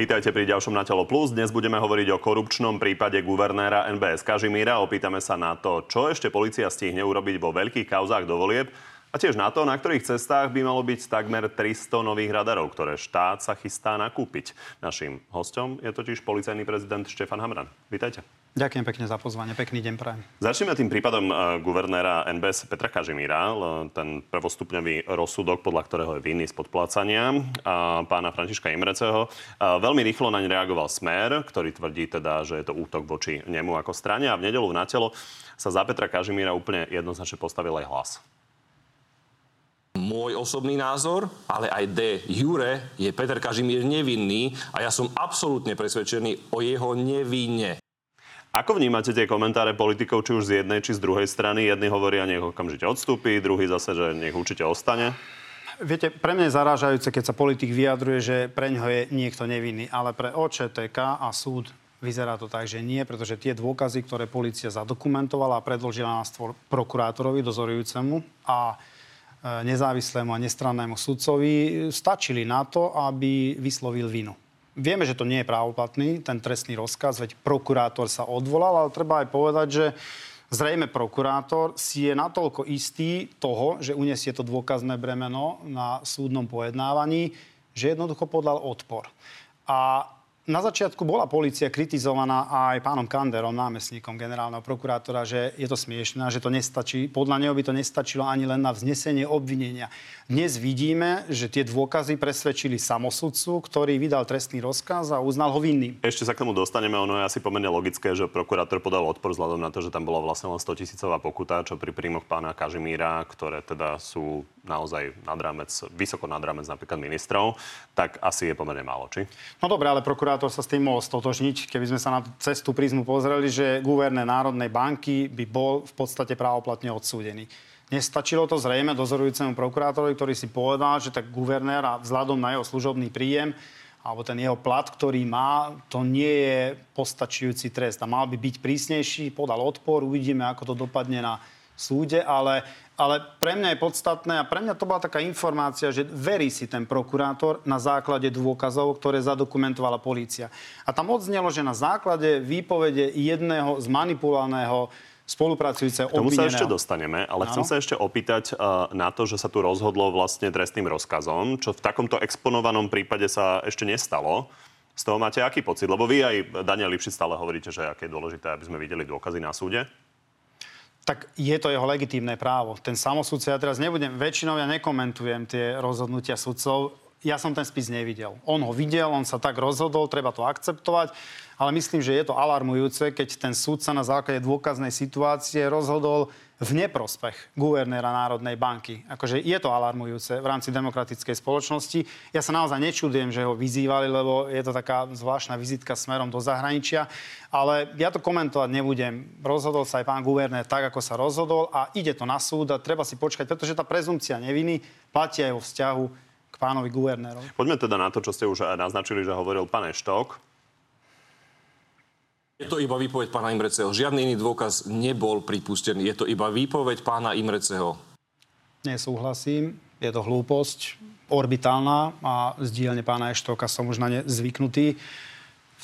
Vítajte pri ďalšom Na telo plus. Dnes budeme hovoriť o korupčnom prípade guvernéra NBS Kažimíra. Opýtame sa na to, čo ešte policia stihne urobiť vo veľkých kauzách do volieb a tiež na to, na ktorých cestách by malo byť takmer 300 nových radarov, ktoré štát sa chystá nakúpiť. Naším hostom je totiž policajný prezident Štefan Hamran. Vítajte. Ďakujem pekne za pozvanie. Pekný deň prajem. Začneme tým prípadom uh, guvernéra NBS Petra Kažimíra. Ten prvostupňový rozsudok, podľa ktorého je vinný z podplácania pána Františka Imreceho. Veľmi rýchlo naň reagoval Smer, ktorý tvrdí teda, že je to útok voči nemu ako strane. A v nedelu na telo sa za Petra Kažimíra úplne jednoznačne postavil aj hlas môj osobný názor, ale aj de jure je Peter Kažimír nevinný a ja som absolútne presvedčený o jeho nevine. Ako vnímate tie komentáre politikov, či už z jednej, či z druhej strany? Jedni hovoria, nech okamžite odstúpi, druhý zase, že nech určite ostane. Viete, pre mňa je zarážajúce, keď sa politik vyjadruje, že pre ňo je niekto nevinný, ale pre OČTK a súd vyzerá to tak, že nie, pretože tie dôkazy, ktoré policia zadokumentovala a predložila na stvor prokurátorovi dozorujúcemu a nezávislému a nestrannému sudcovi, stačili na to, aby vyslovil vinu. Vieme, že to nie je právoplatný, ten trestný rozkaz, veď prokurátor sa odvolal, ale treba aj povedať, že zrejme prokurátor si je natoľko istý toho, že unesie to dôkazné bremeno na súdnom pojednávaní, že jednoducho podal odpor. A na začiatku bola policia kritizovaná aj pánom Kanderom, námestníkom generálneho prokurátora, že je to smiešné, že to nestačí. Podľa neho by to nestačilo ani len na vznesenie obvinenia. Dnes vidíme, že tie dôkazy presvedčili samosudcu, ktorý vydal trestný rozkaz a uznal ho vinným. Ešte sa k tomu dostaneme. Ono je asi pomerne logické, že prokurátor podal odpor vzhľadom na to, že tam bola vlastne len 100 tisícová pokuta, čo pri príjmoch pána Kažimíra, ktoré teda sú naozaj nad rámec, vysoko nad rámec napríklad ministrov, tak asi je pomerne málo, či? No dobre, ale prokurátor sa s tým mohol stotožniť, keby sme sa na cestu prízmu pozreli, že guverné Národnej banky by bol v podstate právoplatne odsúdený. Nestačilo to zrejme dozorujúcemu prokurátorovi, ktorý si povedal, že tak guvernér a vzhľadom na jeho služobný príjem alebo ten jeho plat, ktorý má, to nie je postačujúci trest. A mal by byť prísnejší, podal odpor, uvidíme, ako to dopadne na súde, ale, ale pre mňa je podstatné a pre mňa to bola taká informácia, že verí si ten prokurátor na základe dôkazov, ktoré zadokumentovala polícia. A tam odznelo, že na základe výpovede jedného zmanipulovaného spolupracujúceho K tomu sa ešte dostaneme, ale ano? chcem sa ešte opýtať uh, na to, že sa tu rozhodlo vlastne trestným rozkazom, čo v takomto exponovanom prípade sa ešte nestalo. Z toho máte aký pocit? Lebo vy aj Daniel Lipšic stále hovoríte, že aké je dôležité, aby sme videli dôkazy na súde tak je to jeho legitímne právo. Ten samosudca, ja teraz nebudem, väčšinou ja nekomentujem tie rozhodnutia sudcov, ja som ten spis nevidel. On ho videl, on sa tak rozhodol, treba to akceptovať, ale myslím, že je to alarmujúce, keď ten sudca na základe dôkaznej situácie rozhodol v neprospech guvernéra Národnej banky. Akože je to alarmujúce v rámci demokratickej spoločnosti. Ja sa naozaj nečudujem, že ho vyzývali, lebo je to taká zvláštna vizitka smerom do zahraničia. Ale ja to komentovať nebudem. Rozhodol sa aj pán guvernér tak, ako sa rozhodol a ide to na súd a treba si počkať, pretože tá prezumcia neviny platí aj vo vzťahu k pánovi guvernérovi. Poďme teda na to, čo ste už naznačili, že hovoril pán Eštok. Je to iba výpoveď pána Imreceho. Žiadny iný dôkaz nebol pripustený. Je to iba výpoveď pána Imreceho. Nesúhlasím. Je to hlúposť orbitálna a z dielne pána Eštoka som už na ne zvyknutý.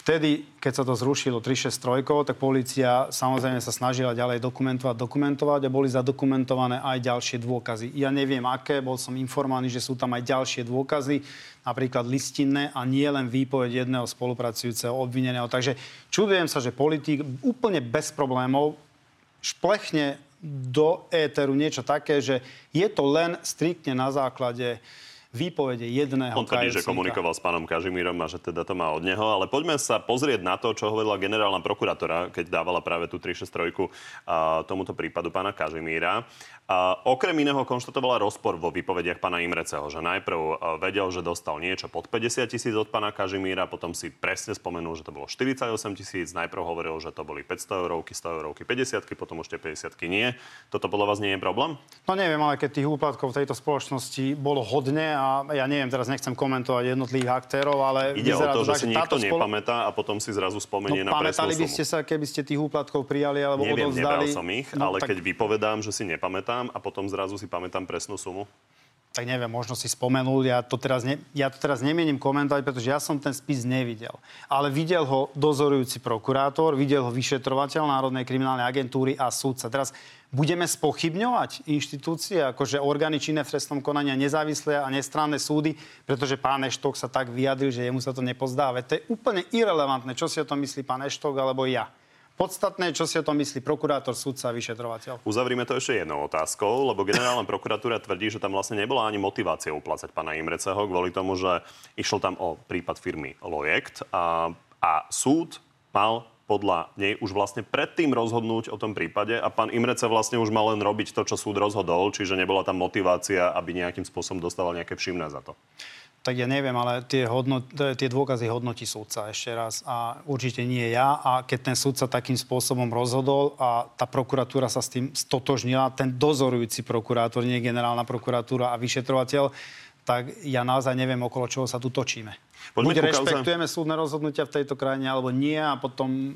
Vtedy, keď sa to zrušilo 363, tak policia samozrejme sa snažila ďalej dokumentovať, dokumentovať a boli zadokumentované aj ďalšie dôkazy. Ja neviem aké, bol som informovaný, že sú tam aj ďalšie dôkazy, napríklad listinné a nie len výpoveď jedného spolupracujúceho obvineného. Takže čudujem sa, že politik úplne bez problémov šplechne do éteru niečo také, že je to len striktne na základe výpovede jedného On tvrdí, že komunikoval s pánom Kažimírom a že teda to má od neho, ale poďme sa pozrieť na to, čo hovorila generálna prokurátora, keď dávala práve tú 363 tomuto prípadu pána Kažimíra. A okrem iného konštatovala rozpor vo výpovediach pána Imreceho, že najprv e, vedel, že dostal niečo pod 50 tisíc od pána Kažimíra, potom si presne spomenul, že to bolo 48 tisíc, najprv hovoril, že to boli 500 eurovky, 100 eurovky, 50 potom už tie 50 nie. Toto podľa vás nie je problém? No neviem, ale keď tých úplatkov v tejto spoločnosti bolo hodne a ja neviem, teraz nechcem komentovať jednotlivých aktérov, ale... Ide o to, že si niekto spolo... nepamätá a potom si zrazu spomenie no, na presnú by ste sa, keby ste tých úplatkov prijali alebo neviem, odovzdali... Neviem, som ich, no, ale tak... keď vypovedám, že si nepamätám, pamätám a potom zrazu si pamätám presnú sumu? tak neviem, možno si spomenul, ja to teraz, ne, ja to teraz nemienim komentovať, pretože ja som ten spis nevidel. Ale videl ho dozorujúci prokurátor, videl ho vyšetrovateľ Národnej kriminálnej agentúry a súdca. Teraz budeme spochybňovať inštitúcie, akože orgány činné v trestnom konaní a nezávislé a nestranné súdy, pretože pán Eštok sa tak vyjadril, že jemu sa to nepozdáva. To je úplne irrelevantné, čo si o tom myslí pán Eštok alebo ja. Podstatné, čo si o tom myslí prokurátor, sudca, vyšetrovateľ. Uzavrime to ešte jednou otázkou, lebo generálna prokuratúra tvrdí, že tam vlastne nebola ani motivácia uplácať pána Imreceho kvôli tomu, že išlo tam o prípad firmy Lojekt a, a súd mal podľa nej už vlastne predtým rozhodnúť o tom prípade a pán Imrece vlastne už mal len robiť to, čo súd rozhodol, čiže nebola tam motivácia, aby nejakým spôsobom dostával nejaké všimné za to tak ja neviem, ale tie, hodnot, tie dôkazy hodnotí súdca ešte raz a určite nie ja. A keď ten súdca takým spôsobom rozhodol a tá prokuratúra sa s tým stotožnila, ten dozorujúci prokurátor, nie generálna prokuratúra a vyšetrovateľ, tak ja naozaj neviem, okolo čoho sa tu točíme. Poďme Buď rešpektujeme súdne rozhodnutia v tejto krajine, alebo nie a potom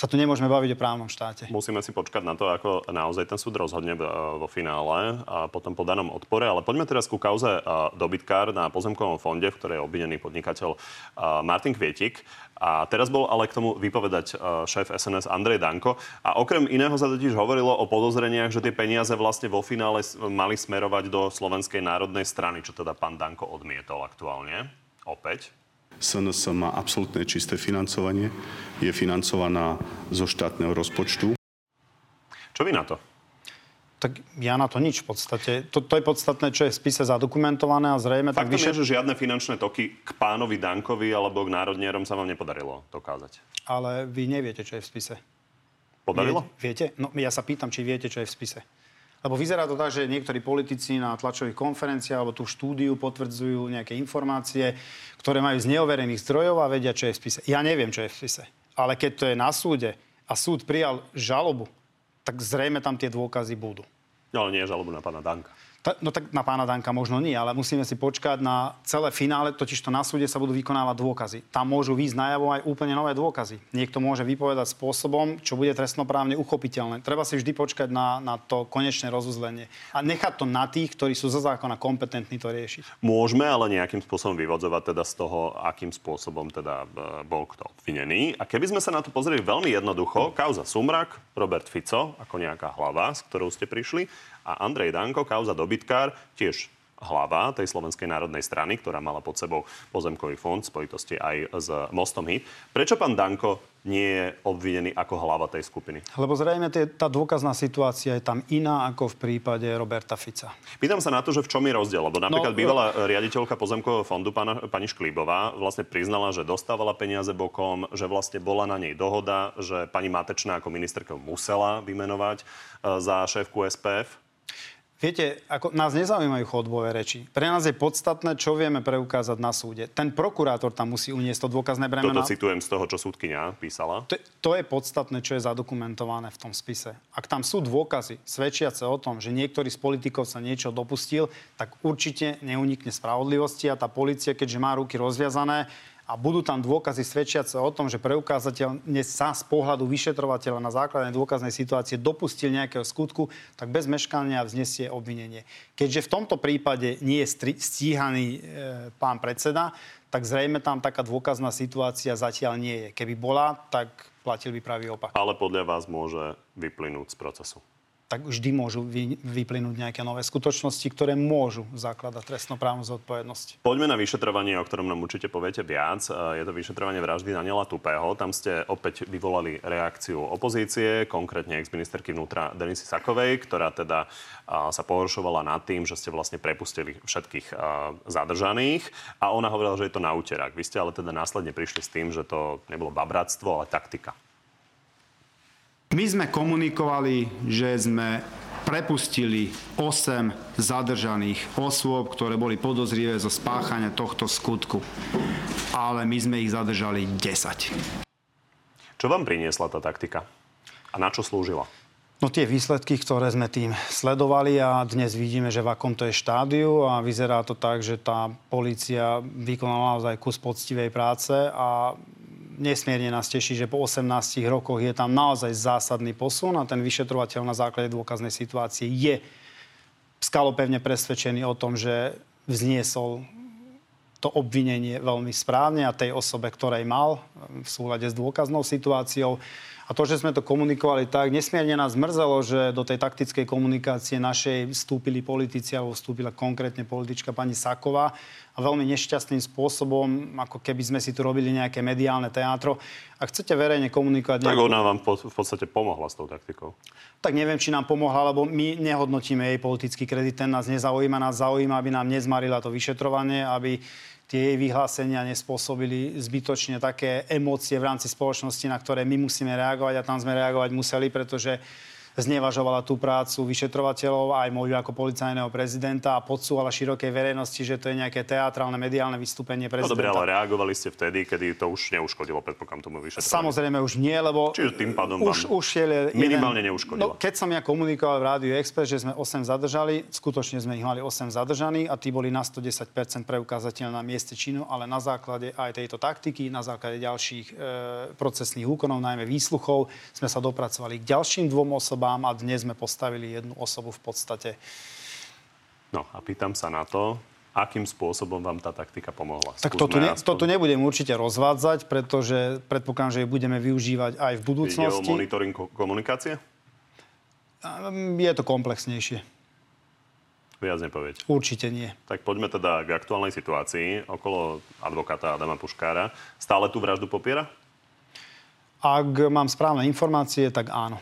sa tu nemôžeme baviť o právnom štáte. Musíme si počkať na to, ako naozaj ten súd rozhodne vo finále a potom po danom odpore. Ale poďme teraz ku kauze dobytkár na pozemkovom fonde, v ktorej je obvinený podnikateľ Martin Kvietik. A teraz bol ale k tomu vypovedať šéf SNS Andrej Danko. A okrem iného sa totiž hovorilo o podozreniach, že tie peniaze vlastne vo finále mali smerovať do Slovenskej národnej strany, čo teda pán Danko odmietol aktuálne. Opäť. SNS má absolútne čisté financovanie, je financovaná zo štátneho rozpočtu. Čo vy na to? Tak ja na to nič v podstate. To, to je podstatné, čo je v spise zadokumentované a zrejme... Faktom tak vyše... je, že žiadne finančné toky k pánovi Dankovi alebo k národnierom sa vám nepodarilo dokázať. Ale vy neviete, čo je v spise. Podarilo? Viete? No ja sa pýtam, či viete, čo je v spise. Lebo vyzerá to tak, že niektorí politici na tlačových konferenciách alebo tú štúdiu potvrdzujú nejaké informácie, ktoré majú z neoverených zdrojov a vedia, čo je v spise. Ja neviem, čo je v spise. Ale keď to je na súde a súd prijal žalobu, tak zrejme tam tie dôkazy budú. No, ale nie žalobu na pána Danka. No tak na pána Danka možno nie, ale musíme si počkať na celé finále, totiž to na súde sa budú vykonávať dôkazy. Tam môžu výjsť najavo aj úplne nové dôkazy. Niekto môže vypovedať spôsobom, čo bude trestnoprávne uchopiteľné. Treba si vždy počkať na, na to konečné rozuzlenie. A nechať to na tých, ktorí sú zo zákona kompetentní to riešiť. Môžeme ale nejakým spôsobom vyvodzovať teda z toho, akým spôsobom teda e, bol kto obvinený. A keby sme sa na to pozreli veľmi jednoducho, kauza Sumrak, Robert Fico ako nejaká hlava, s ktorou ste prišli, a Andrej Danko, kauza dobytkár, tiež hlava tej Slovenskej národnej strany, ktorá mala pod sebou pozemkový fond v spojitosti aj s Mostom Hit. Prečo pán Danko nie je obvinený ako hlava tej skupiny? Lebo zrejme tie, tá dôkazná situácia je tam iná ako v prípade Roberta Fica. Pýtam sa na to, že v čom je rozdiel, lebo napríklad no, bývalá riaditeľka pozemkového fondu pána, pani Šklíbová vlastne priznala, že dostávala peniaze bokom, že vlastne bola na nej dohoda, že pani Matečná ako ministerka musela vymenovať e, za šéfku SPF. Viete, ako nás nezaujímajú chodbové reči. Pre nás je podstatné, čo vieme preukázať na súde. Ten prokurátor tam musí uniesť to dôkazné bremeno. Toto citujem z toho, čo súdkynia písala. To, to je podstatné, čo je zadokumentované v tom spise. Ak tam sú dôkazy svedčiace o tom, že niektorý z politikov sa niečo dopustil, tak určite neunikne spravodlivosti a tá policia, keďže má ruky rozviazané, a budú tam dôkazy svedčiace o tom, že preukázateľ sa z pohľadu vyšetrovateľa na základe dôkaznej situácie dopustil nejakého skutku, tak bez meškania vznesie obvinenie. Keďže v tomto prípade nie je stíhaný e, pán predseda, tak zrejme tam taká dôkazná situácia zatiaľ nie je. Keby bola, tak platil by pravý opak. Ale podľa vás môže vyplynúť z procesu tak vždy môžu vy, vyplynúť nejaké nové skutočnosti, ktoré môžu zakladať trestnoprávnu zodpovednosť. Poďme na vyšetrovanie, o ktorom nám určite poviete viac. Je to vyšetrovanie vraždy Daniela Tupého. Tam ste opäť vyvolali reakciu opozície, konkrétne ex-ministerky vnútra Denisy Sakovej, ktorá teda sa pohoršovala nad tým, že ste vlastne prepustili všetkých zadržaných a ona hovorila, že je to na úterák. Vy ste ale teda následne prišli s tým, že to nebolo babratstvo, ale taktika. My sme komunikovali, že sme prepustili 8 zadržaných osôb, ktoré boli podozrivé zo spáchania tohto skutku. Ale my sme ich zadržali 10. Čo vám priniesla tá taktika? A na čo slúžila? No tie výsledky, ktoré sme tým sledovali a dnes vidíme, že v akom to je štádiu a vyzerá to tak, že tá policia vykonala naozaj kus poctivej práce a nesmierne nás teší, že po 18 rokoch je tam naozaj zásadný posun a ten vyšetrovateľ na základe dôkaznej situácie je skalopevne presvedčený o tom, že vzniesol to obvinenie veľmi správne a tej osobe, ktorej mal v súlade s dôkaznou situáciou. A to, že sme to komunikovali tak, nesmierne nás mrzelo, že do tej taktickej komunikácie našej vstúpili politici, alebo vstúpila konkrétne politička pani Saková a veľmi nešťastným spôsobom, ako keby sme si tu robili nejaké mediálne teátro. Ak chcete verejne komunikovať... Tak nejakú... ona vám v podstate pomohla s tou taktikou. Tak neviem, či nám pomohla, lebo my nehodnotíme jej politický kredit, ten nás nezaujíma, nás zaujíma, aby nám nezmarila to vyšetrovanie, aby tie jej vyhlásenia nespôsobili zbytočne také emócie v rámci spoločnosti, na ktoré my musíme reagovať a tam sme reagovať museli, pretože znevažovala tú prácu vyšetrovateľov aj môjho ako policajného prezidenta a podsúvala širokej verejnosti, že to je nejaké teatrálne, mediálne vystúpenie prezidenta. No dobre, ale reagovali ste vtedy, kedy to už neuškodilo, predpokladám tomu vyšetrovaniu. Samozrejme už nie, lebo... Čiže tým pádom už, už je minimálne jeden, neuškodilo. No, keď som ja komunikoval v Rádiu Express, že sme 8 zadržali, skutočne sme ich mali 8 zadržaní a tí boli na 110% preukázateľ na mieste činu, ale na základe aj tejto taktiky, na základe ďalších e, procesných úkonov, najmä výsluchov, sme sa dopracovali k ďalším dvom osobám osobám a dnes sme postavili jednu osobu v podstate. No a pýtam sa na to, akým spôsobom vám tá taktika pomohla? Tak toto, ne, toto nebudem určite rozvádzať, pretože predpokladám, že ju budeme využívať aj v budúcnosti. Ide o monitoring komunikácie? Je to komplexnejšie. Viac nepoviete. Určite nie. Tak poďme teda k aktuálnej situácii okolo advokáta Adama Puškára. Stále tú vraždu popiera? Ak mám správne informácie, tak áno.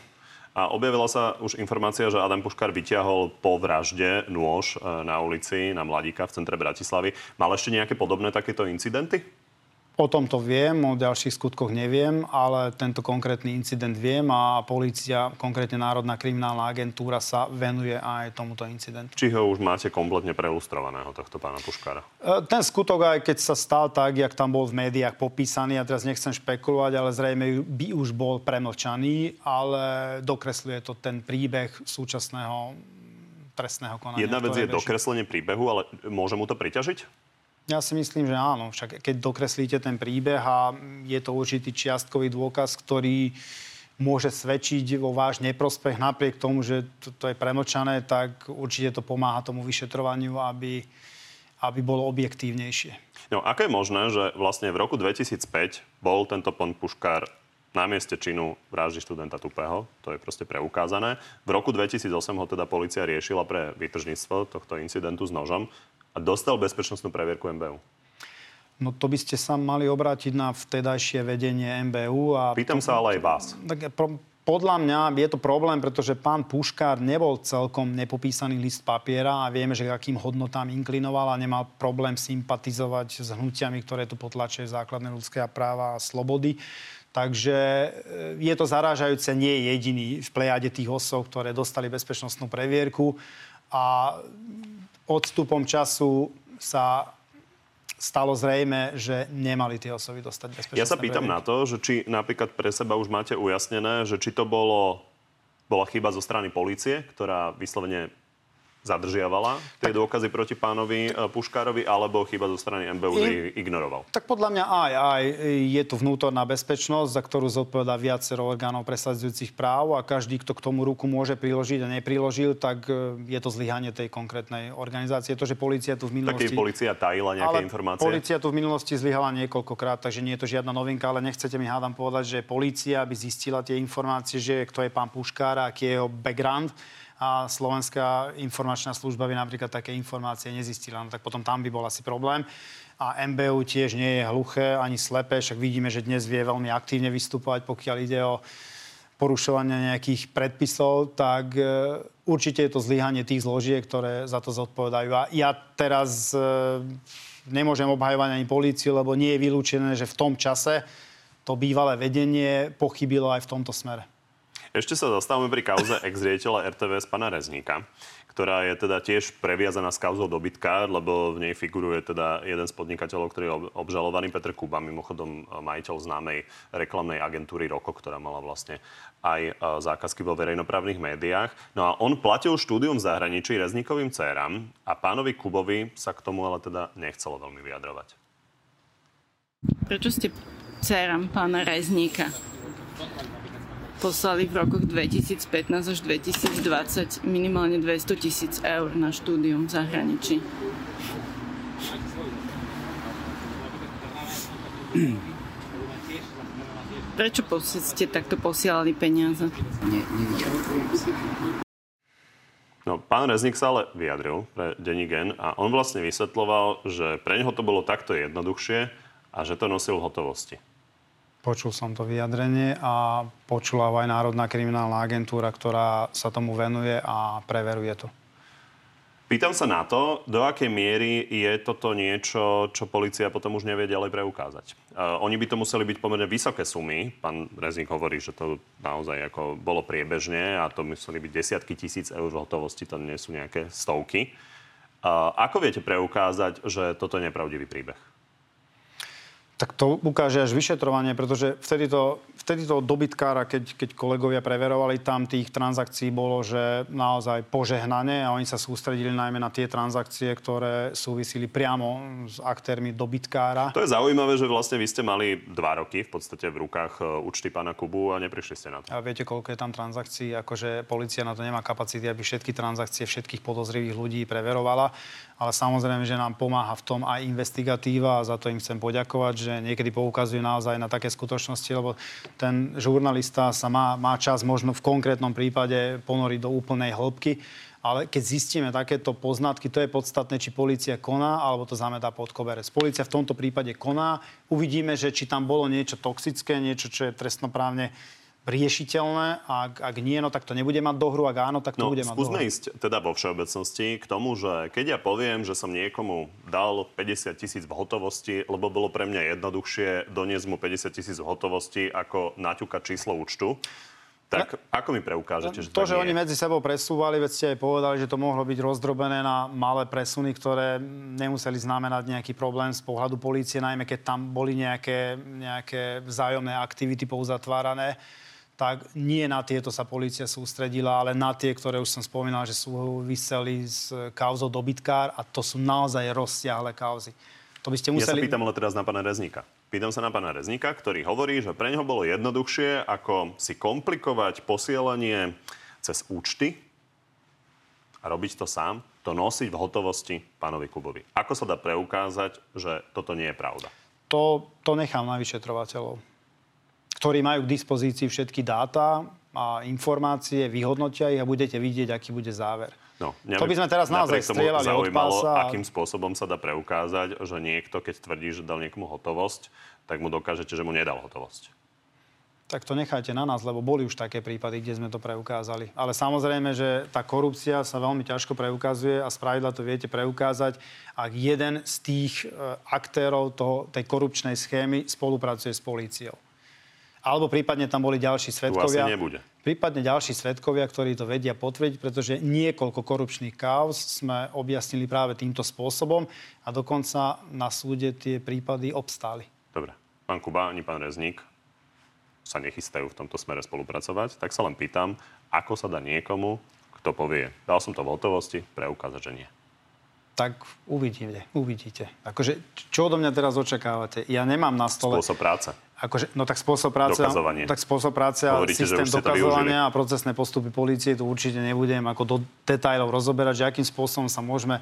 A objavila sa už informácia, že Adam Puškár vyťahol po vražde nôž e, na ulici na Mladíka v centre Bratislavy. Mal ešte nejaké podobné takéto incidenty? O tomto viem, o ďalších skutkoch neviem, ale tento konkrétny incident viem a policia, konkrétne Národná kriminálna agentúra sa venuje aj tomuto incidentu. Či ho už máte kompletne prelustrovaného, tohto pána Puškára? E, ten skutok, aj keď sa stal tak, jak tam bol v médiách popísaný, ja teraz nechcem špekulovať, ale zrejme by už bol premlčaný, ale dokresľuje to ten príbeh súčasného trestného konania. Jedna vec je dokreslenie príbehu, ale môže mu to priťažiť? Ja si myslím, že áno. Však keď dokreslíte ten príbeh a je to určitý čiastkový dôkaz, ktorý môže svedčiť vo váš neprospech napriek tomu, že to, to je premlčané, tak určite to pomáha tomu vyšetrovaniu, aby, aby bolo objektívnejšie. No, ako je možné, že vlastne v roku 2005 bol tento pán Puškár na mieste činu vraždy študenta Tupého. To je proste preukázané. V roku 2008 ho teda policia riešila pre výtržníctvo tohto incidentu s nožom a dostal bezpečnostnú previerku MBU. No to by ste sa mali obrátiť na vtedajšie vedenie MBU. A Pýtam to, sa ale aj vás. Tak, podľa mňa je to problém, pretože pán Puškár nebol celkom nepopísaný list papiera a vieme, že akým hodnotám inklinoval a nemal problém sympatizovať s hnutiami, ktoré tu potlačujú základné ľudské práva a slobody. Takže e, je to zarážajúce, nie je jediný v plejade tých osob, ktoré dostali bezpečnostnú previerku a odstupom času sa stalo zrejme, že nemali tie osoby dostať bezpečnostné Ja sa pýtam previerky. na to, že či napríklad pre seba už máte ujasnené, že či to bolo, bola chyba zo strany policie, ktorá vyslovene zadržiavala tie tak, dôkazy proti pánovi e, Puškárovi, alebo chyba zo strany MBU, že ich ignoroval? Tak podľa mňa aj, aj je tu vnútorná bezpečnosť, za ktorú zodpovedá viacero orgánov presadzujúcich práv a každý, kto k tomu ruku môže priložiť a nepriložil, tak e, je to zlyhanie tej konkrétnej organizácie. To, že policia tu v minulosti... Taký policia tajila nejaké ale informácie? policia tu v minulosti zlyhala niekoľkokrát, takže nie je to žiadna novinka, ale nechcete mi hádam povedať, že policia by zistila tie informácie, že kto je pán Puškár a aký je jeho background a Slovenská informačná služba by napríklad také informácie nezistila. No tak potom tam by bol asi problém. A MBU tiež nie je hluché ani slepé, však vidíme, že dnes vie veľmi aktívne vystupovať, pokiaľ ide o porušovania nejakých predpisov, tak e, určite je to zlyhanie tých zložiek, ktoré za to zodpovedajú. A ja teraz e, nemôžem obhajovať ani políciu, lebo nie je vylúčené, že v tom čase to bývalé vedenie pochybilo aj v tomto smere. Ešte sa zastávame pri kauze ex-riediteľa RTVS pana Rezníka, ktorá je teda tiež previazaná s kauzou dobytka, lebo v nej figuruje teda jeden z podnikateľov, ktorý je obžalovaný, Petr Kuba, mimochodom majiteľ známej reklamnej agentúry Roko, ktorá mala vlastne aj e, zákazky vo verejnoprávnych médiách. No a on platil štúdium v zahraničí Rezníkovým dcerám a pánovi Kubovi sa k tomu ale teda nechcelo veľmi vyjadrovať. Prečo ste dcerám pána Rezníka poslali v rokoch 2015 až 2020 minimálne 200 tisíc eur na štúdium v zahraničí. Prečo ste takto posielali peniaze? Nie, No, pán Reznik sa ale vyjadril pre Denní Gen a on vlastne vysvetloval, že pre neho to bolo takto jednoduchšie a že to nosil v hotovosti. Počul som to vyjadrenie a počula aj Národná kriminálna agentúra, ktorá sa tomu venuje a preveruje to. Pýtam sa na to, do akej miery je toto niečo, čo policia potom už nevie ďalej preukázať. Uh, oni by to museli byť pomerne vysoké sumy. Pán Rezník hovorí, že to naozaj ako bolo priebežne a to museli byť desiatky tisíc eur v hotovosti, to nie sú nejaké stovky. Uh, ako viete preukázať, že toto je nepravdivý príbeh? Tak to ukáže až vyšetrovanie, pretože vtedy to, vtedy to dobytkára, keď, keď kolegovia preverovali, tam tých transakcií bolo, že naozaj požehnanie a oni sa sústredili najmä na tie transakcie, ktoré súvisili priamo s aktérmi dobytkára. To je zaujímavé, že vlastne vy ste mali dva roky v podstate v rukách e, účty pána Kubu a neprišli ste na to. A viete, koľko je tam transakcií? Akože policia na to nemá kapacity, aby všetky transakcie všetkých podozrivých ľudí preverovala ale samozrejme, že nám pomáha v tom aj investigatíva a za to im chcem poďakovať, že niekedy poukazujú naozaj na také skutočnosti, lebo ten žurnalista sa má, má čas možno v konkrétnom prípade ponoriť do úplnej hĺbky, ale keď zistíme takéto poznatky, to je podstatné, či policia koná, alebo to zametá pod koberec. Policia v tomto prípade koná. Uvidíme, že či tam bolo niečo toxické, niečo, čo je trestnoprávne riešiteľné. Ak, ak nie, no tak to nebude mať dohru. Ak áno, tak to no, bude mať skúsme dohru. ísť teda vo všeobecnosti k tomu, že keď ja poviem, že som niekomu dal 50 tisíc v hotovosti, lebo bolo pre mňa jednoduchšie doniesť mu 50 tisíc v hotovosti, ako naťukať číslo účtu, tak ako mi preukážete, že to, že nie? oni medzi sebou presúvali, veď ste aj povedali, že to mohlo byť rozdrobené na malé presuny, ktoré nemuseli znamenať nejaký problém z pohľadu polície, najmä keď tam boli nejaké, nejaké vzájomné aktivity pouzatvárané tak nie na tieto sa policia sústredila, ale na tie, ktoré už som spomínal, že sú vyseli s kauzou dobytkár a to sú naozaj rozsiahle kauzy. To by ste museli... Ja sa pýtam ale teraz na pána Rezníka. Pýtam sa na pána Rezníka, ktorý hovorí, že pre neho bolo jednoduchšie, ako si komplikovať posielanie cez účty a robiť to sám, to nosiť v hotovosti pánovi Kubovi. Ako sa dá preukázať, že toto nie je pravda? To, to nechám na vyšetrovateľov ktorí majú k dispozícii všetky dáta a informácie, vyhodnotia ich a budete vidieť, aký bude záver. No, to by sme teraz naozaj strieľali od pása. akým spôsobom sa dá preukázať, že niekto, keď tvrdí, že dal niekomu hotovosť, tak mu dokážete, že mu nedal hotovosť. Tak to nechajte na nás, lebo boli už také prípady, kde sme to preukázali. Ale samozrejme, že tá korupcia sa veľmi ťažko preukazuje a spravidla to viete preukázať, ak jeden z tých e, aktérov toho, tej korupčnej schémy spolupracuje s políciou. Alebo prípadne tam boli ďalší svetkovia. Nebude. Prípadne ďalší svetkovia, ktorí to vedia potvrdiť, pretože niekoľko korupčných kauz sme objasnili práve týmto spôsobom a dokonca na súde tie prípady obstáli. Dobre. Pán Kuba ani pán Rezník sa nechystajú v tomto smere spolupracovať, tak sa len pýtam, ako sa dá niekomu, kto povie, dal som to v hotovosti, preukázať, že nie tak uvidíte, uvidíte. Akože, čo odo mňa teraz očakávate? Ja nemám na stole... Spôsob práce. Akože, no tak spôsob práce, Dokazovanie. tak spôsob práce a Hovoríte, systém dokazovania a procesné postupy policie, tu určite nebudem ako do detailov rozoberať, že akým spôsobom sa môžeme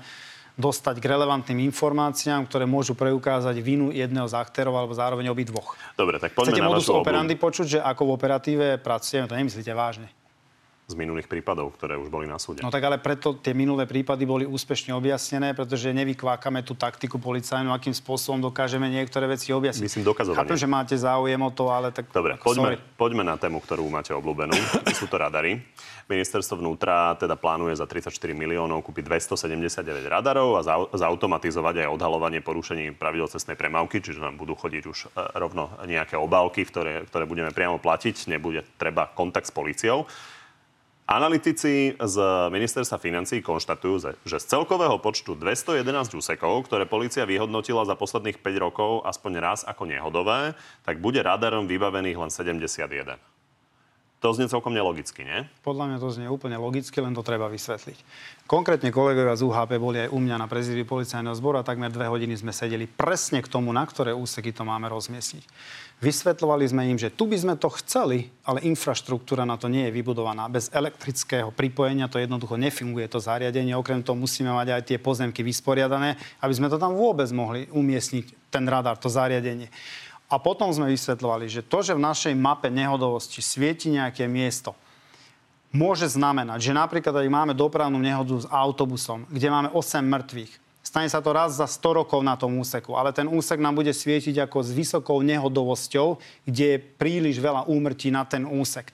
dostať k relevantným informáciám, ktoré môžu preukázať vinu jedného z aktérov alebo zároveň obidvoch. Dobre, tak poďme Chcete na modus operandi počuť, že ako v operatíve pracujeme, to nemyslíte vážne z minulých prípadov, ktoré už boli na súde. No tak ale preto tie minulé prípady boli úspešne objasnené, pretože nevykvákame tú taktiku policajnú, akým spôsobom dokážeme niektoré veci objasniť. Myslím dokazovanie. Chápem, že máte záujem o to, ale tak... Dobre, poďme, poďme na tému, ktorú máte obľúbenú. Sú to radary. Ministerstvo vnútra teda plánuje za 34 miliónov kúpiť 279 radarov a zautomatizovať aj odhalovanie porušení pravidel cestnej premávky, čiže nám budú chodiť už e, rovno nejaké obálky, ktoré, ktoré budeme priamo platiť, nebude treba kontakt s policiou. Analytici z ministerstva financí konštatujú, že z celkového počtu 211 úsekov, ktoré policia vyhodnotila za posledných 5 rokov aspoň raz ako nehodové, tak bude radarom vybavených len 71. To znie celkom nelogicky, nie? Podľa mňa to znie úplne logicky, len to treba vysvetliť. Konkrétne kolegovia z UHP boli aj u mňa na prezídiu policajného zboru a takmer dve hodiny sme sedeli presne k tomu, na ktoré úseky to máme rozmiestniť. Vysvetľovali sme im, že tu by sme to chceli, ale infraštruktúra na to nie je vybudovaná. Bez elektrického pripojenia to jednoducho nefunguje to zariadenie. Okrem toho musíme mať aj tie pozemky vysporiadané, aby sme to tam vôbec mohli umiestniť, ten radar, to zariadenie. A potom sme vysvetľovali, že to, že v našej mape nehodovosti svieti nejaké miesto, môže znamenať, že napríklad, ak máme dopravnú nehodu s autobusom, kde máme 8 mŕtvych, stane sa to raz za 100 rokov na tom úseku, ale ten úsek nám bude svietiť ako s vysokou nehodovosťou, kde je príliš veľa úmrtí na ten úsek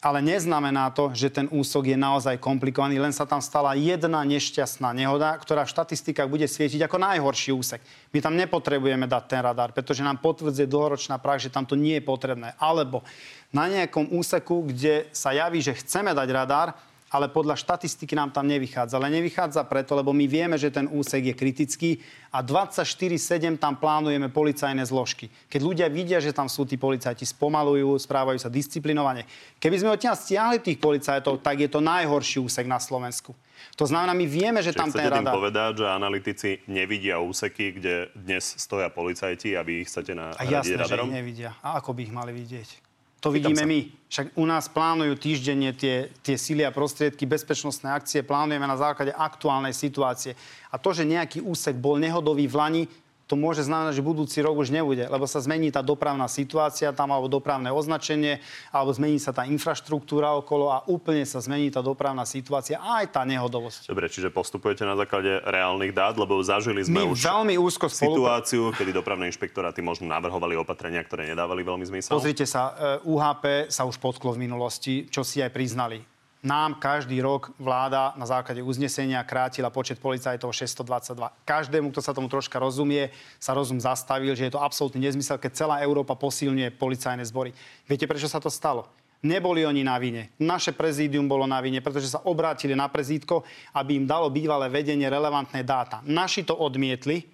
ale neznamená to, že ten úsok je naozaj komplikovaný, len sa tam stala jedna nešťastná nehoda, ktorá v štatistikách bude svietiť ako najhorší úsek. My tam nepotrebujeme dať ten radar, pretože nám potvrdzuje dlhoročná prax, že tam to nie je potrebné. Alebo na nejakom úseku, kde sa javí, že chceme dať radar, ale podľa štatistiky nám tam nevychádza. Ale nevychádza preto, lebo my vieme, že ten úsek je kritický a 24-7 tam plánujeme policajné zložky. Keď ľudia vidia, že tam sú tí policajti, spomalujú, správajú sa disciplinovane. Keby sme odtiaľ stiahli tých policajtov, tak je to najhorší úsek na Slovensku. To znamená, my vieme, že Čiže tam ten radar... povedať, že analytici nevidia úseky, kde dnes stoja policajti, aby ich chcete na A jasné, radarom? že ich nevidia. A ako by ich mali vidieť? To vidíme my. Však u nás plánujú týždenne tie, tie síly a prostriedky, bezpečnostné akcie, plánujeme na základe aktuálnej situácie. A to, že nejaký úsek bol nehodový v Lani, to môže znamenať, že budúci rok už nebude, lebo sa zmení tá dopravná situácia tam, alebo dopravné označenie, alebo zmení sa tá infraštruktúra okolo a úplne sa zmení tá dopravná situácia a aj tá nehodovosť. Dobre, čiže postupujete na základe reálnych dát, lebo zažili sme My už veľmi úzko situáciu, kedy dopravné inšpektoráty možno navrhovali opatrenia, ktoré nedávali veľmi zmysel. Pozrite sa, UHP sa už potklo v minulosti, čo si aj priznali nám každý rok vláda na základe uznesenia krátila počet policajtov 622. Každému, kto sa tomu troška rozumie, sa rozum zastavil, že je to absolútny nezmysel, keď celá Európa posilňuje policajné zbory. Viete, prečo sa to stalo? Neboli oni na vine. Naše prezídium bolo na vine, pretože sa obrátili na prezídko, aby im dalo bývalé vedenie relevantné dáta. Naši to odmietli,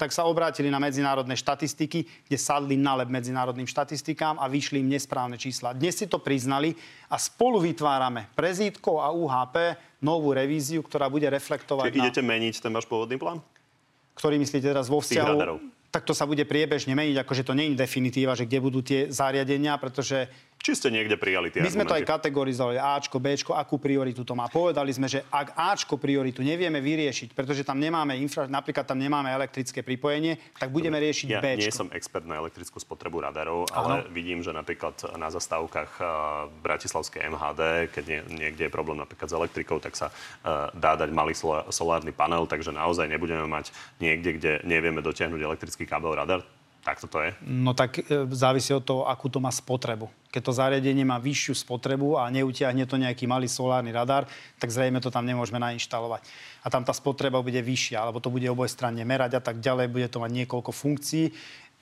tak sa obrátili na medzinárodné štatistiky, kde sadli na leb medzinárodným štatistikám a vyšli im nesprávne čísla. Dnes si to priznali a spolu vytvárame prezítko a UHP novú revíziu, ktorá bude reflektovať Čiže na... idete meniť ten váš pôvodný plán? Ktorý myslíte teraz vo vzťahu... Tak to sa bude priebežne meniť, akože to nie je definitíva, že kde budú tie zariadenia, pretože či ste niekde prijali tie My sme to aj kategorizovali, Ačko, Bčko, akú prioritu to má. Povedali sme, že ak Ačko prioritu nevieme vyriešiť, pretože tam nemáme infra, napríklad tam nemáme elektrické pripojenie, tak budeme riešiť ja Bčko. nie som expert na elektrickú spotrebu radarov, ale ano. vidím, že napríklad na zastávkach Bratislavskej MHD, keď nie, niekde je problém napríklad s elektrikou, tak sa uh, dá dať malý solárny panel, takže naozaj nebudeme mať niekde, kde nevieme dotiahnuť elektrický kábel radar. Tak toto je? No tak e, závisí od toho, akú to má spotrebu. Keď to zariadenie má vyššiu spotrebu a neutiahne to nejaký malý solárny radar, tak zrejme to tam nemôžeme nainštalovať. A tam tá spotreba bude vyššia, alebo to bude obojstranne merať a tak ďalej, bude to mať niekoľko funkcií.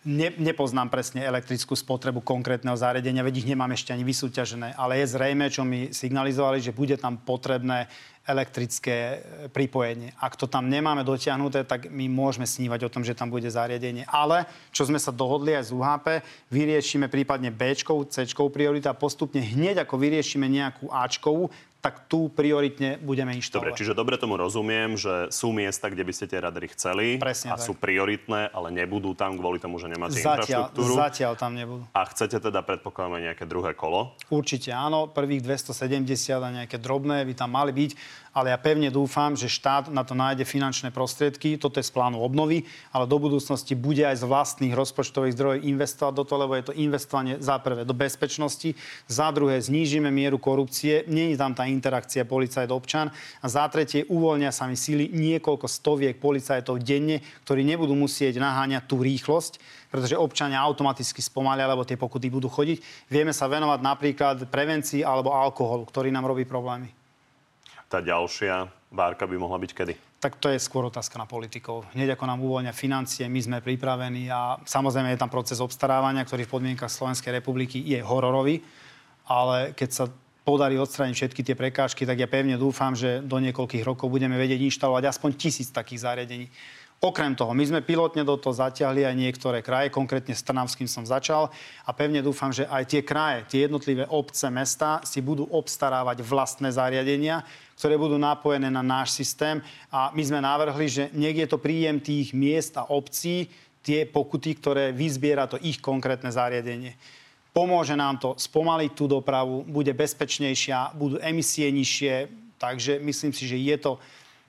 Ne, nepoznám presne elektrickú spotrebu konkrétneho zariadenia, veď ich nemám ešte ani vysúťažené, ale je zrejme, čo mi signalizovali, že bude tam potrebné elektrické e, pripojenie. Ak to tam nemáme dotiahnuté, tak my môžeme snívať o tom, že tam bude zariadenie. Ale, čo sme sa dohodli aj z UHP, vyriešime prípadne B, C priorita a postupne hneď ako vyriešime nejakú Ačkovú, tak tu prioritne budeme inštalovať. Dobre, čiže dobre tomu rozumiem, že sú miesta, kde by ste tie radary chceli Presne a tak. sú prioritné, ale nebudú tam kvôli tomu, že nemáte zatiaľ, infraštruktúru. Zatiaľ tam nebudú. A chcete teda predpokladáme nejaké druhé kolo? Určite áno, prvých 270 a nejaké drobné by tam mali byť ale ja pevne dúfam, že štát na to nájde finančné prostriedky. Toto je z plánu obnovy, ale do budúcnosti bude aj z vlastných rozpočtových zdrojov investovať do toho, lebo je to investovanie za prvé do bezpečnosti, za druhé znížime mieru korupcie, je tam tá interakcia policajt-občan a za tretie uvoľnia sa mi síly niekoľko stoviek policajtov denne, ktorí nebudú musieť naháňať tú rýchlosť, pretože občania automaticky spomalia, lebo tie pokuty budú chodiť. Vieme sa venovať napríklad prevencii alebo alkoholu, ktorý nám robí problémy tá ďalšia várka by mohla byť kedy? Tak to je skôr otázka na politikov. Hneď ako nám uvoľnia financie, my sme pripravení a samozrejme je tam proces obstarávania, ktorý v podmienkach Slovenskej republiky je hororový, ale keď sa podarí odstrániť všetky tie prekážky, tak ja pevne dúfam, že do niekoľkých rokov budeme vedieť inštalovať aspoň tisíc takých zariadení. Okrem toho, my sme pilotne do toho zatiahli aj niektoré kraje, konkrétne s Trnavským som začal a pevne dúfam, že aj tie kraje, tie jednotlivé obce, mesta si budú obstarávať vlastné zariadenia, ktoré budú napojené na náš systém a my sme navrhli, že niekde to príjem tých miest a obcí, tie pokuty, ktoré vyzbiera to ich konkrétne zariadenie. Pomôže nám to spomaliť tú dopravu, bude bezpečnejšia, budú emisie nižšie, takže myslím si, že je to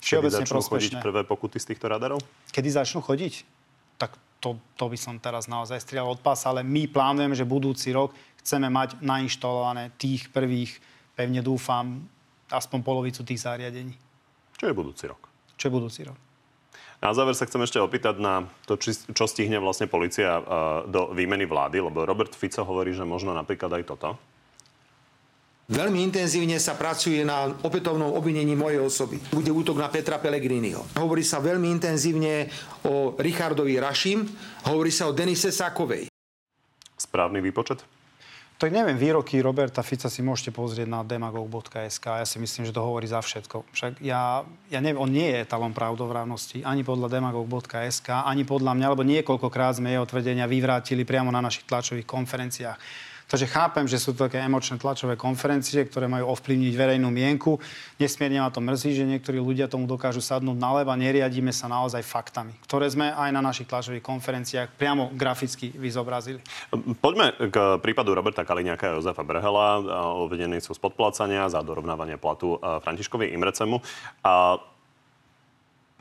všeobecne Kedy začnú chodiť prospešné. prvé pokuty z týchto radarov? Kedy začnú chodiť? Tak to, to by som teraz naozaj strieľal od pása, ale my plánujeme, že budúci rok chceme mať nainštalované tých prvých, pevne dúfam, aspoň polovicu tých zariadení. Čo je budúci rok? Čo je budúci rok? Na záver sa chcem ešte opýtať na to, či, čo stihne vlastne policia uh, do výmeny vlády, lebo Robert Fico hovorí, že možno napríklad aj toto. Veľmi intenzívne sa pracuje na opätovnom obvinení mojej osoby. Bude útok na Petra Pellegriniho. Hovorí sa veľmi intenzívne o Richardovi Rašim, hovorí sa o Denise Sakovej. Správny výpočet? Tak neviem, výroky Roberta Fica si môžete pozrieť na demagog.sk. Ja si myslím, že to hovorí za všetko. Však ja, ja neviem, on nie je etalom pravdovravnosti. Ani podľa demagog.sk, ani podľa mňa, lebo niekoľkokrát sme jeho tvrdenia vyvrátili priamo na našich tlačových konferenciách. Takže chápem, že sú to také emočné tlačové konferencie, ktoré majú ovplyvniť verejnú mienku. Nesmierne ma to mrzí, že niektorí ľudia tomu dokážu sadnúť na leba. Neriadíme sa naozaj faktami, ktoré sme aj na našich tlačových konferenciách priamo graficky vyzobrazili. Poďme k prípadu Roberta Kaliňáka a Jozefa Brhela. Obvedení sú z podplácania za dorovnávanie platu Františkovi Imrecemu. A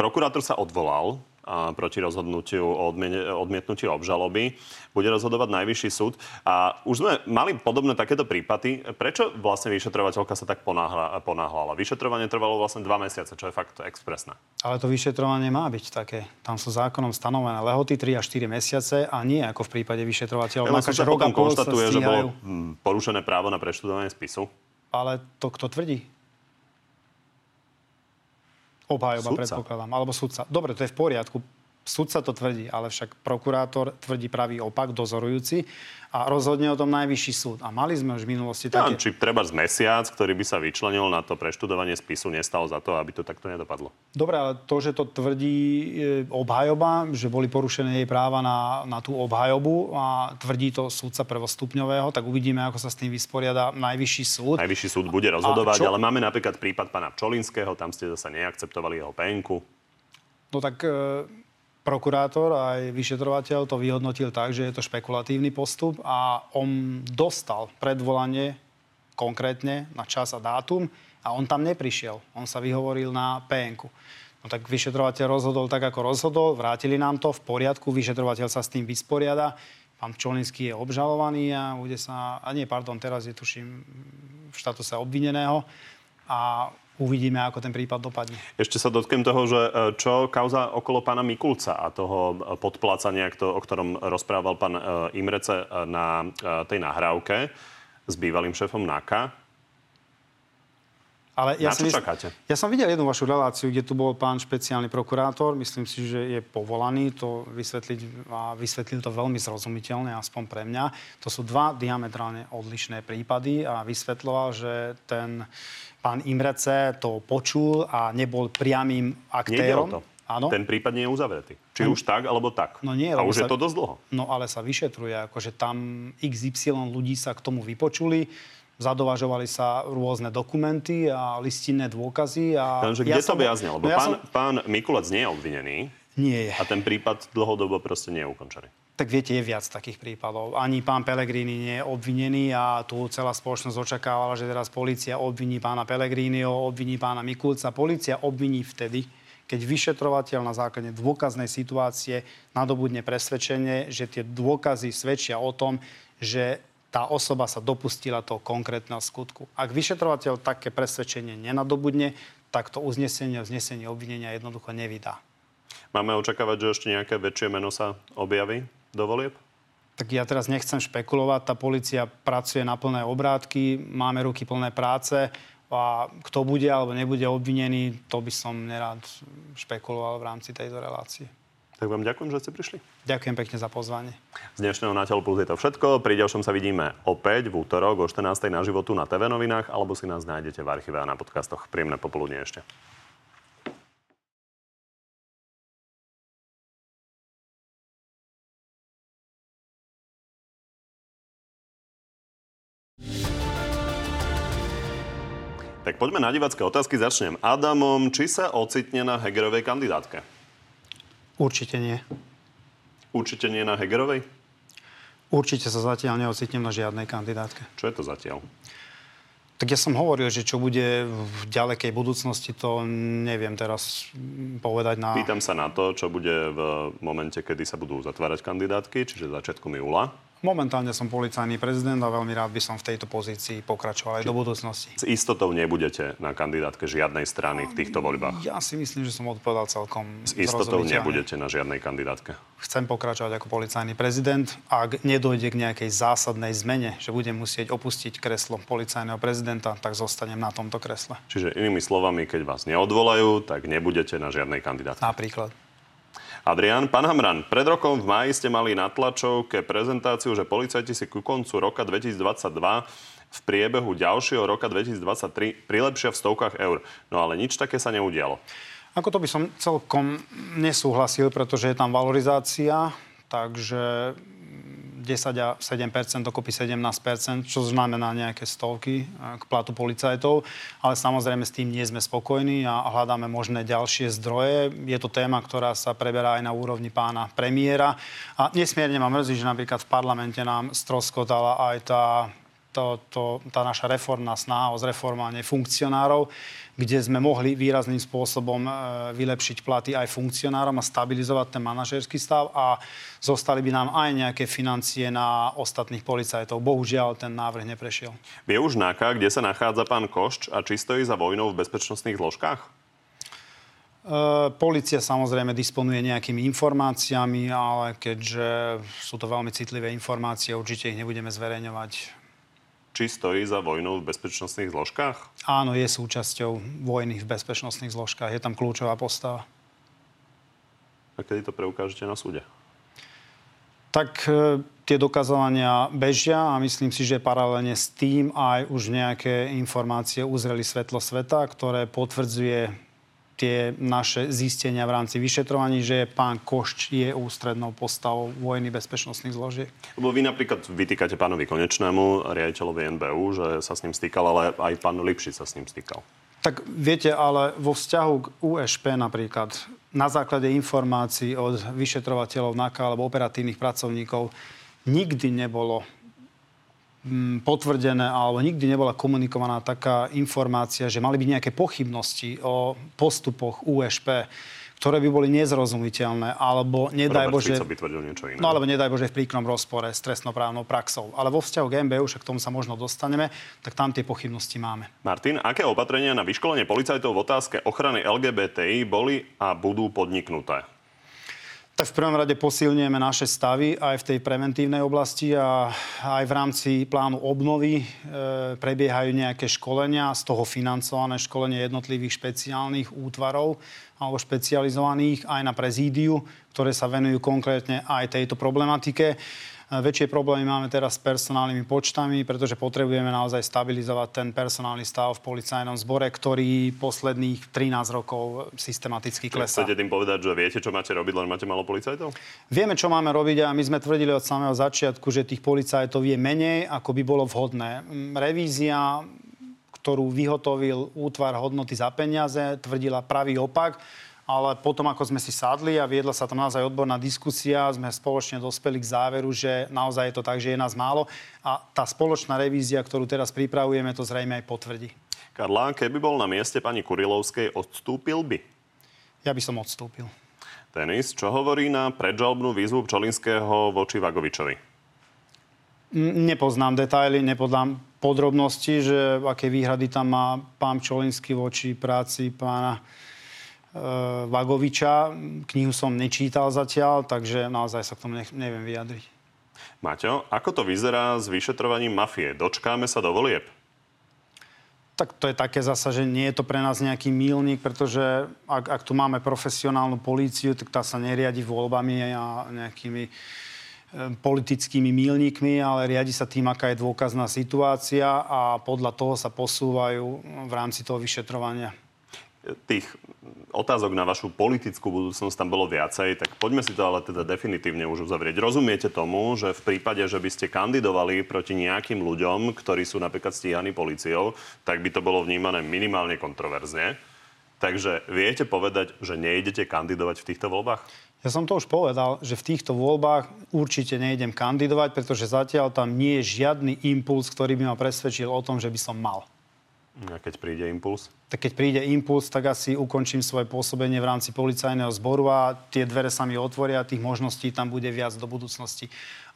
prokurátor sa odvolal a proti rozhodnutiu o odmietnutí obžaloby. Bude rozhodovať najvyšší súd. A už sme mali podobné takéto prípady. Prečo vlastne vyšetrovateľka sa tak ponáhľala? Vyšetrovanie trvalo vlastne dva mesiace, čo je fakt expresné. Ale to vyšetrovanie má byť také. Tam sú zákonom stanovené lehoty 3 až 4 mesiace a nie ako v prípade vyšetrovateľov. Ja sa potom konštatuje, že bolo hm, porušené právo na preštudovanie spisu. Ale to kto tvrdí? Obhajoba, sudca. predpokladám. Alebo sudca. Dobre, to je v poriadku. Sudca to tvrdí, ale však prokurátor tvrdí pravý opak, dozorujúci a rozhodne o tom najvyšší súd. A mali sme už v minulosti také... Ja, či treba z mesiac, ktorý by sa vyčlenil na to preštudovanie spisu, nestal za to, aby to takto nedopadlo. Dobre, ale to, že to tvrdí e, obhajoba, že boli porušené jej práva na, na tú obhajobu a tvrdí to súdca prvostupňového, tak uvidíme, ako sa s tým vysporiada najvyšší súd. Najvyšší súd bude rozhodovať, ale máme napríklad prípad pána Pčolinského, tam ste zase neakceptovali jeho penku. No tak e, prokurátor aj vyšetrovateľ to vyhodnotil tak, že je to špekulatívny postup a on dostal predvolanie konkrétne na čas a dátum a on tam neprišiel. On sa vyhovoril na PNK. No tak vyšetrovateľ rozhodol tak, ako rozhodol, vrátili nám to v poriadku, vyšetrovateľ sa s tým vysporiada. Pán Čolinský je obžalovaný a bude sa, a nie, pardon, teraz je tuším v štatuse obvineného a uvidíme, ako ten prípad dopadne. Ešte sa dotknem toho, že e, čo kauza okolo pána Mikulca a toho e, podplácania, o ktorom rozprával pán e, Imrece na tej nahrávke s bývalým šéfom NAKA. Ale ja, Na čo som, čakáte? ja som videl jednu vašu reláciu, kde tu bol pán špeciálny prokurátor. Myslím si, že je povolaný to vysvetliť a vysvetlil to veľmi zrozumiteľne, aspoň pre mňa. To sú dva diametrálne odlišné prípady a vysvetloval, že ten pán Imrece to počul a nebol priamým aktérom. to. Áno? Ten prípad nie je uzavretý. Či hm. už tak, alebo tak. No nie, a už sa, je to dosť dlho. No ale sa vyšetruje, akože tam XY ľudí sa k tomu vypočuli zadovažovali sa rôzne dokumenty a listinné dôkazy. A Takže kde ja to vyjazne? Lebo no ja pán, som... pán Mikulec nie je obvinený. Nie je. A ten prípad dlhodobo proste nie je ukončený. Tak viete, je viac takých prípadov. Ani pán Pelegrini nie je obvinený a tu celá spoločnosť očakávala, že teraz policia obviní pána Pelegrínyho, obviní pána Mikulca. Policia obviní vtedy, keď vyšetrovateľ na základe dôkaznej situácie nadobudne presvedčenie, že tie dôkazy svedčia o tom, že tá osoba sa dopustila toho konkrétneho skutku. Ak vyšetrovateľ také presvedčenie nenadobudne, tak to uznesenie, uznesenie obvinenia jednoducho nevydá. Máme očakávať, že ešte nejaké väčšie meno sa objaví do volieb? Tak ja teraz nechcem špekulovať. Tá policia pracuje na plné obrátky, máme ruky plné práce a kto bude alebo nebude obvinený, to by som nerád špekuloval v rámci tejto relácie. Tak vám ďakujem, že ste prišli. Ďakujem pekne za pozvanie. Z dnešného Na telo plus je to všetko. Pri ďalšom sa vidíme opäť v útorok o 14. na životu na TV novinách alebo si nás nájdete v archíve a na podcastoch. Príjemné popoludne ešte. Tak poďme na divacké otázky. Začnem Adamom. Či sa ocitne na Hegerovej kandidátke? Určite nie. Určite nie na Hegerovej? Určite sa zatiaľ neocitnem na žiadnej kandidátke. Čo je to zatiaľ? Tak ja som hovoril, že čo bude v ďalekej budúcnosti, to neviem teraz povedať na... Pýtam sa na to, čo bude v momente, kedy sa budú zatvárať kandidátky, čiže začiatkom júla. Momentálne som policajný prezident a veľmi rád by som v tejto pozícii pokračoval aj do budúcnosti. S istotou nebudete na kandidátke žiadnej strany v týchto voľbách. Ja si myslím, že som odpovedal celkom S istotou nebudete na žiadnej kandidátke. Chcem pokračovať ako policajný prezident. Ak nedojde k nejakej zásadnej zmene, že budem musieť opustiť kreslo policajného prezidenta, tak zostanem na tomto kresle. Čiže inými slovami, keď vás neodvolajú, tak nebudete na žiadnej kandidátke. Napríklad. Adrián, pán Hamran, pred rokom v máji ste mali na tlačovke prezentáciu, že policajti si ku koncu roka 2022 v priebehu ďalšieho roka 2023 prilepšia v stovkách eur. No ale nič také sa neudialo. Ako to by som celkom nesúhlasil, pretože je tam valorizácia, takže 10 a 7 dokopy 17% čo znamená nejaké stovky eh, k platu policajtov. Ale samozrejme s tým nie sme spokojní a hľadáme možné ďalšie zdroje. Je to téma, ktorá sa preberá aj na úrovni pána premiéra. A nesmierne ma mrzí, že napríklad v parlamente nám stroskotala aj tá to, to, tá naša reformná snaha o zreformovanie funkcionárov, kde sme mohli výrazným spôsobom e, vylepšiť platy aj funkcionárom a stabilizovať ten manažerský stav a zostali by nám aj nejaké financie na ostatných policajtov. Bohužiaľ, ten návrh neprešiel. Vie už NAKA, kde sa nachádza pán Košč a či stojí za vojnou v bezpečnostných zložkách? E, Polícia samozrejme disponuje nejakými informáciami, ale keďže sú to veľmi citlivé informácie, určite ich nebudeme zverejňovať či stojí za vojnou v bezpečnostných zložkách? Áno, je súčasťou vojny v bezpečnostných zložkách. Je tam kľúčová postava. A kedy to preukážete na súde? Tak e, tie dokazovania bežia a myslím si, že paralelne s tým aj už nejaké informácie uzreli svetlo sveta, ktoré potvrdzuje tie naše zistenia v rámci vyšetrovaní, že pán Košč je ústrednou postavou vojny bezpečnostných zložiek. Lebo vy napríklad vytýkate pánovi Konečnému, riaditeľovi NBU, že sa s ním stýkal, ale aj pán Lipši sa s ním stýkal. Tak viete, ale vo vzťahu k USP napríklad, na základe informácií od vyšetrovateľov NAKA alebo operatívnych pracovníkov, nikdy nebolo potvrdené alebo nikdy nebola komunikovaná taká informácia, že mali byť nejaké pochybnosti o postupoch USP, ktoré by boli nezrozumiteľné, alebo nedaj Robert Bože... Fico by tvrdil niečo iné. No alebo nedaj Bože v príkrom rozpore s trestnoprávnou praxou. Ale vo vzťahu k MBU, však k tomu sa možno dostaneme, tak tam tie pochybnosti máme. Martin, aké opatrenia na vyškolenie policajtov v otázke ochrany LGBTI boli a budú podniknuté? Tak v prvom rade posilňujeme naše stavy aj v tej preventívnej oblasti a aj v rámci plánu obnovy e, prebiehajú nejaké školenia, z toho financované školenie jednotlivých špeciálnych útvarov alebo špecializovaných aj na prezídiu, ktoré sa venujú konkrétne aj tejto problematike. Väčšie problémy máme teraz s personálnymi počtami, pretože potrebujeme naozaj stabilizovať ten personálny stav v policajnom zbore, ktorý posledných 13 rokov systematicky klesá. Chcete tým povedať, že viete, čo máte robiť, len máte malo policajtov? Vieme, čo máme robiť a my sme tvrdili od samého začiatku, že tých policajtov je menej, ako by bolo vhodné. Mm, Revízia ktorú vyhotovil útvar hodnoty za peniaze, tvrdila pravý opak ale potom, ako sme si sadli a viedla sa tam naozaj odborná diskusia, sme spoločne dospeli k záveru, že naozaj je to tak, že je nás málo a tá spoločná revízia, ktorú teraz pripravujeme, to zrejme aj potvrdí. Karla, keby bol na mieste pani Kurilovskej, odstúpil by? Ja by som odstúpil. Tenis, čo hovorí na predžalbnú výzvu Pčolinského voči Vagovičovi? Nepoznám detaily, nepoznám podrobnosti, že aké výhrady tam má pán Pčolinský voči práci pána Vagoviča. Knihu som nečítal zatiaľ, takže naozaj sa k tomu neviem vyjadriť. Maťo, ako to vyzerá s vyšetrovaním mafie? Dočkáme sa do volieb? Tak to je také zasa, že nie je to pre nás nejaký mílnik, pretože ak, ak tu máme profesionálnu políciu, tak tá sa neriadi voľbami a nejakými e, politickými mílnikmi, ale riadi sa tým, aká je dôkazná situácia a podľa toho sa posúvajú v rámci toho vyšetrovania. Tých otázok na vašu politickú budúcnosť tam bolo viacej, tak poďme si to ale teda definitívne už uzavrieť. Rozumiete tomu, že v prípade, že by ste kandidovali proti nejakým ľuďom, ktorí sú napríklad stíhaní policiou, tak by to bolo vnímané minimálne kontroverzne. Takže viete povedať, že nejdete kandidovať v týchto voľbách? Ja som to už povedal, že v týchto voľbách určite nejdem kandidovať, pretože zatiaľ tam nie je žiadny impuls, ktorý by ma presvedčil o tom, že by som mal. Keď príde impuls? tak keď príde impuls, tak asi ukončím svoje pôsobenie v rámci policajného zboru a tie dvere sa mi otvoria a tých možností tam bude viac do budúcnosti.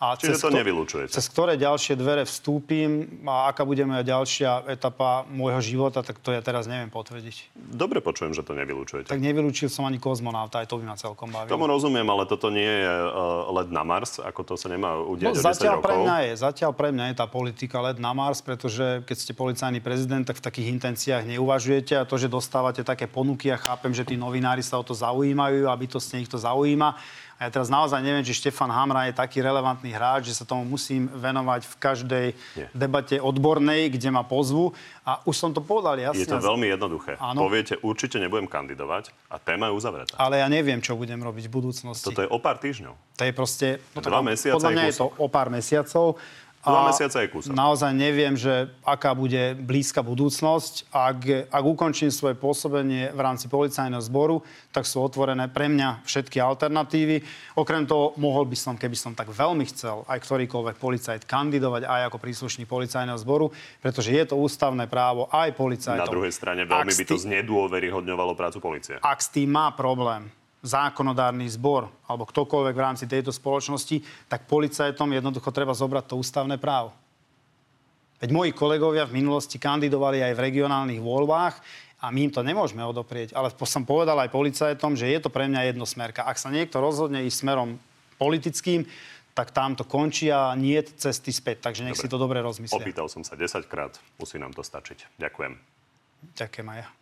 A Čiže to nevylučujete? Cez ktoré ďalšie dvere vstúpim a aká bude moja ďalšia etapa môjho života, tak to ja teraz neviem potvrdiť. Dobre počujem, že to nevylučujete. Tak nevylučil som ani kozmonauta, aj to by ma celkom bavilo. Tomu rozumiem, ale toto nie je uh, let na Mars, ako to sa nemá udiať no, zatiaľ rokov. pre mňa je, zatiaľ pre mňa je tá politika let na Mars, pretože keď ste policajný prezident, tak v takých intenciách neuvažujete a to, že dostávate také ponuky a chápem, že tí novinári sa o to zaujímajú a bytostne ich to zaujíma ja teraz naozaj neviem, či Štefan Hamra je taký relevantný hráč, že sa tomu musím venovať v každej Nie. debate odbornej, kde ma pozvu. A už som to povedal jasne. Je to veľmi jednoduché. Áno. Poviete, určite nebudem kandidovať a téma je uzavretá. Ale ja neviem, čo budem robiť v budúcnosti. Toto je o pár týždňov. To je proste... No, Dva mesiace podľa mňa je to o pár mesiacov. Dva mesiace je kúsok. Naozaj neviem, že aká bude blízka budúcnosť. Ak, ak ukončím svoje pôsobenie v rámci policajného zboru, tak sú otvorené pre mňa všetky alternatívy. Okrem toho, mohol by som, keby som tak veľmi chcel, aj ktorýkoľvek policajt kandidovať aj ako príslušník policajného zboru, pretože je to ústavné právo aj policajtov. Na druhej strane veľmi by to znedôveryhodňovalo prácu policie. Ak s tým má problém, zákonodárny zbor alebo ktokoľvek v rámci tejto spoločnosti, tak policajtom jednoducho treba zobrať to ústavné právo. Veď moji kolegovia v minulosti kandidovali aj v regionálnych voľbách a my im to nemôžeme odoprieť. Ale som povedal aj policajtom, že je to pre mňa jednosmerka. Ak sa niekto rozhodne ísť smerom politickým, tak tam to končí a nie je cesty späť. Takže nech dobre. si to dobre rozmyslia. Opýtal som sa 10 krát, musí nám to stačiť. Ďakujem. Ďakujem aj ja.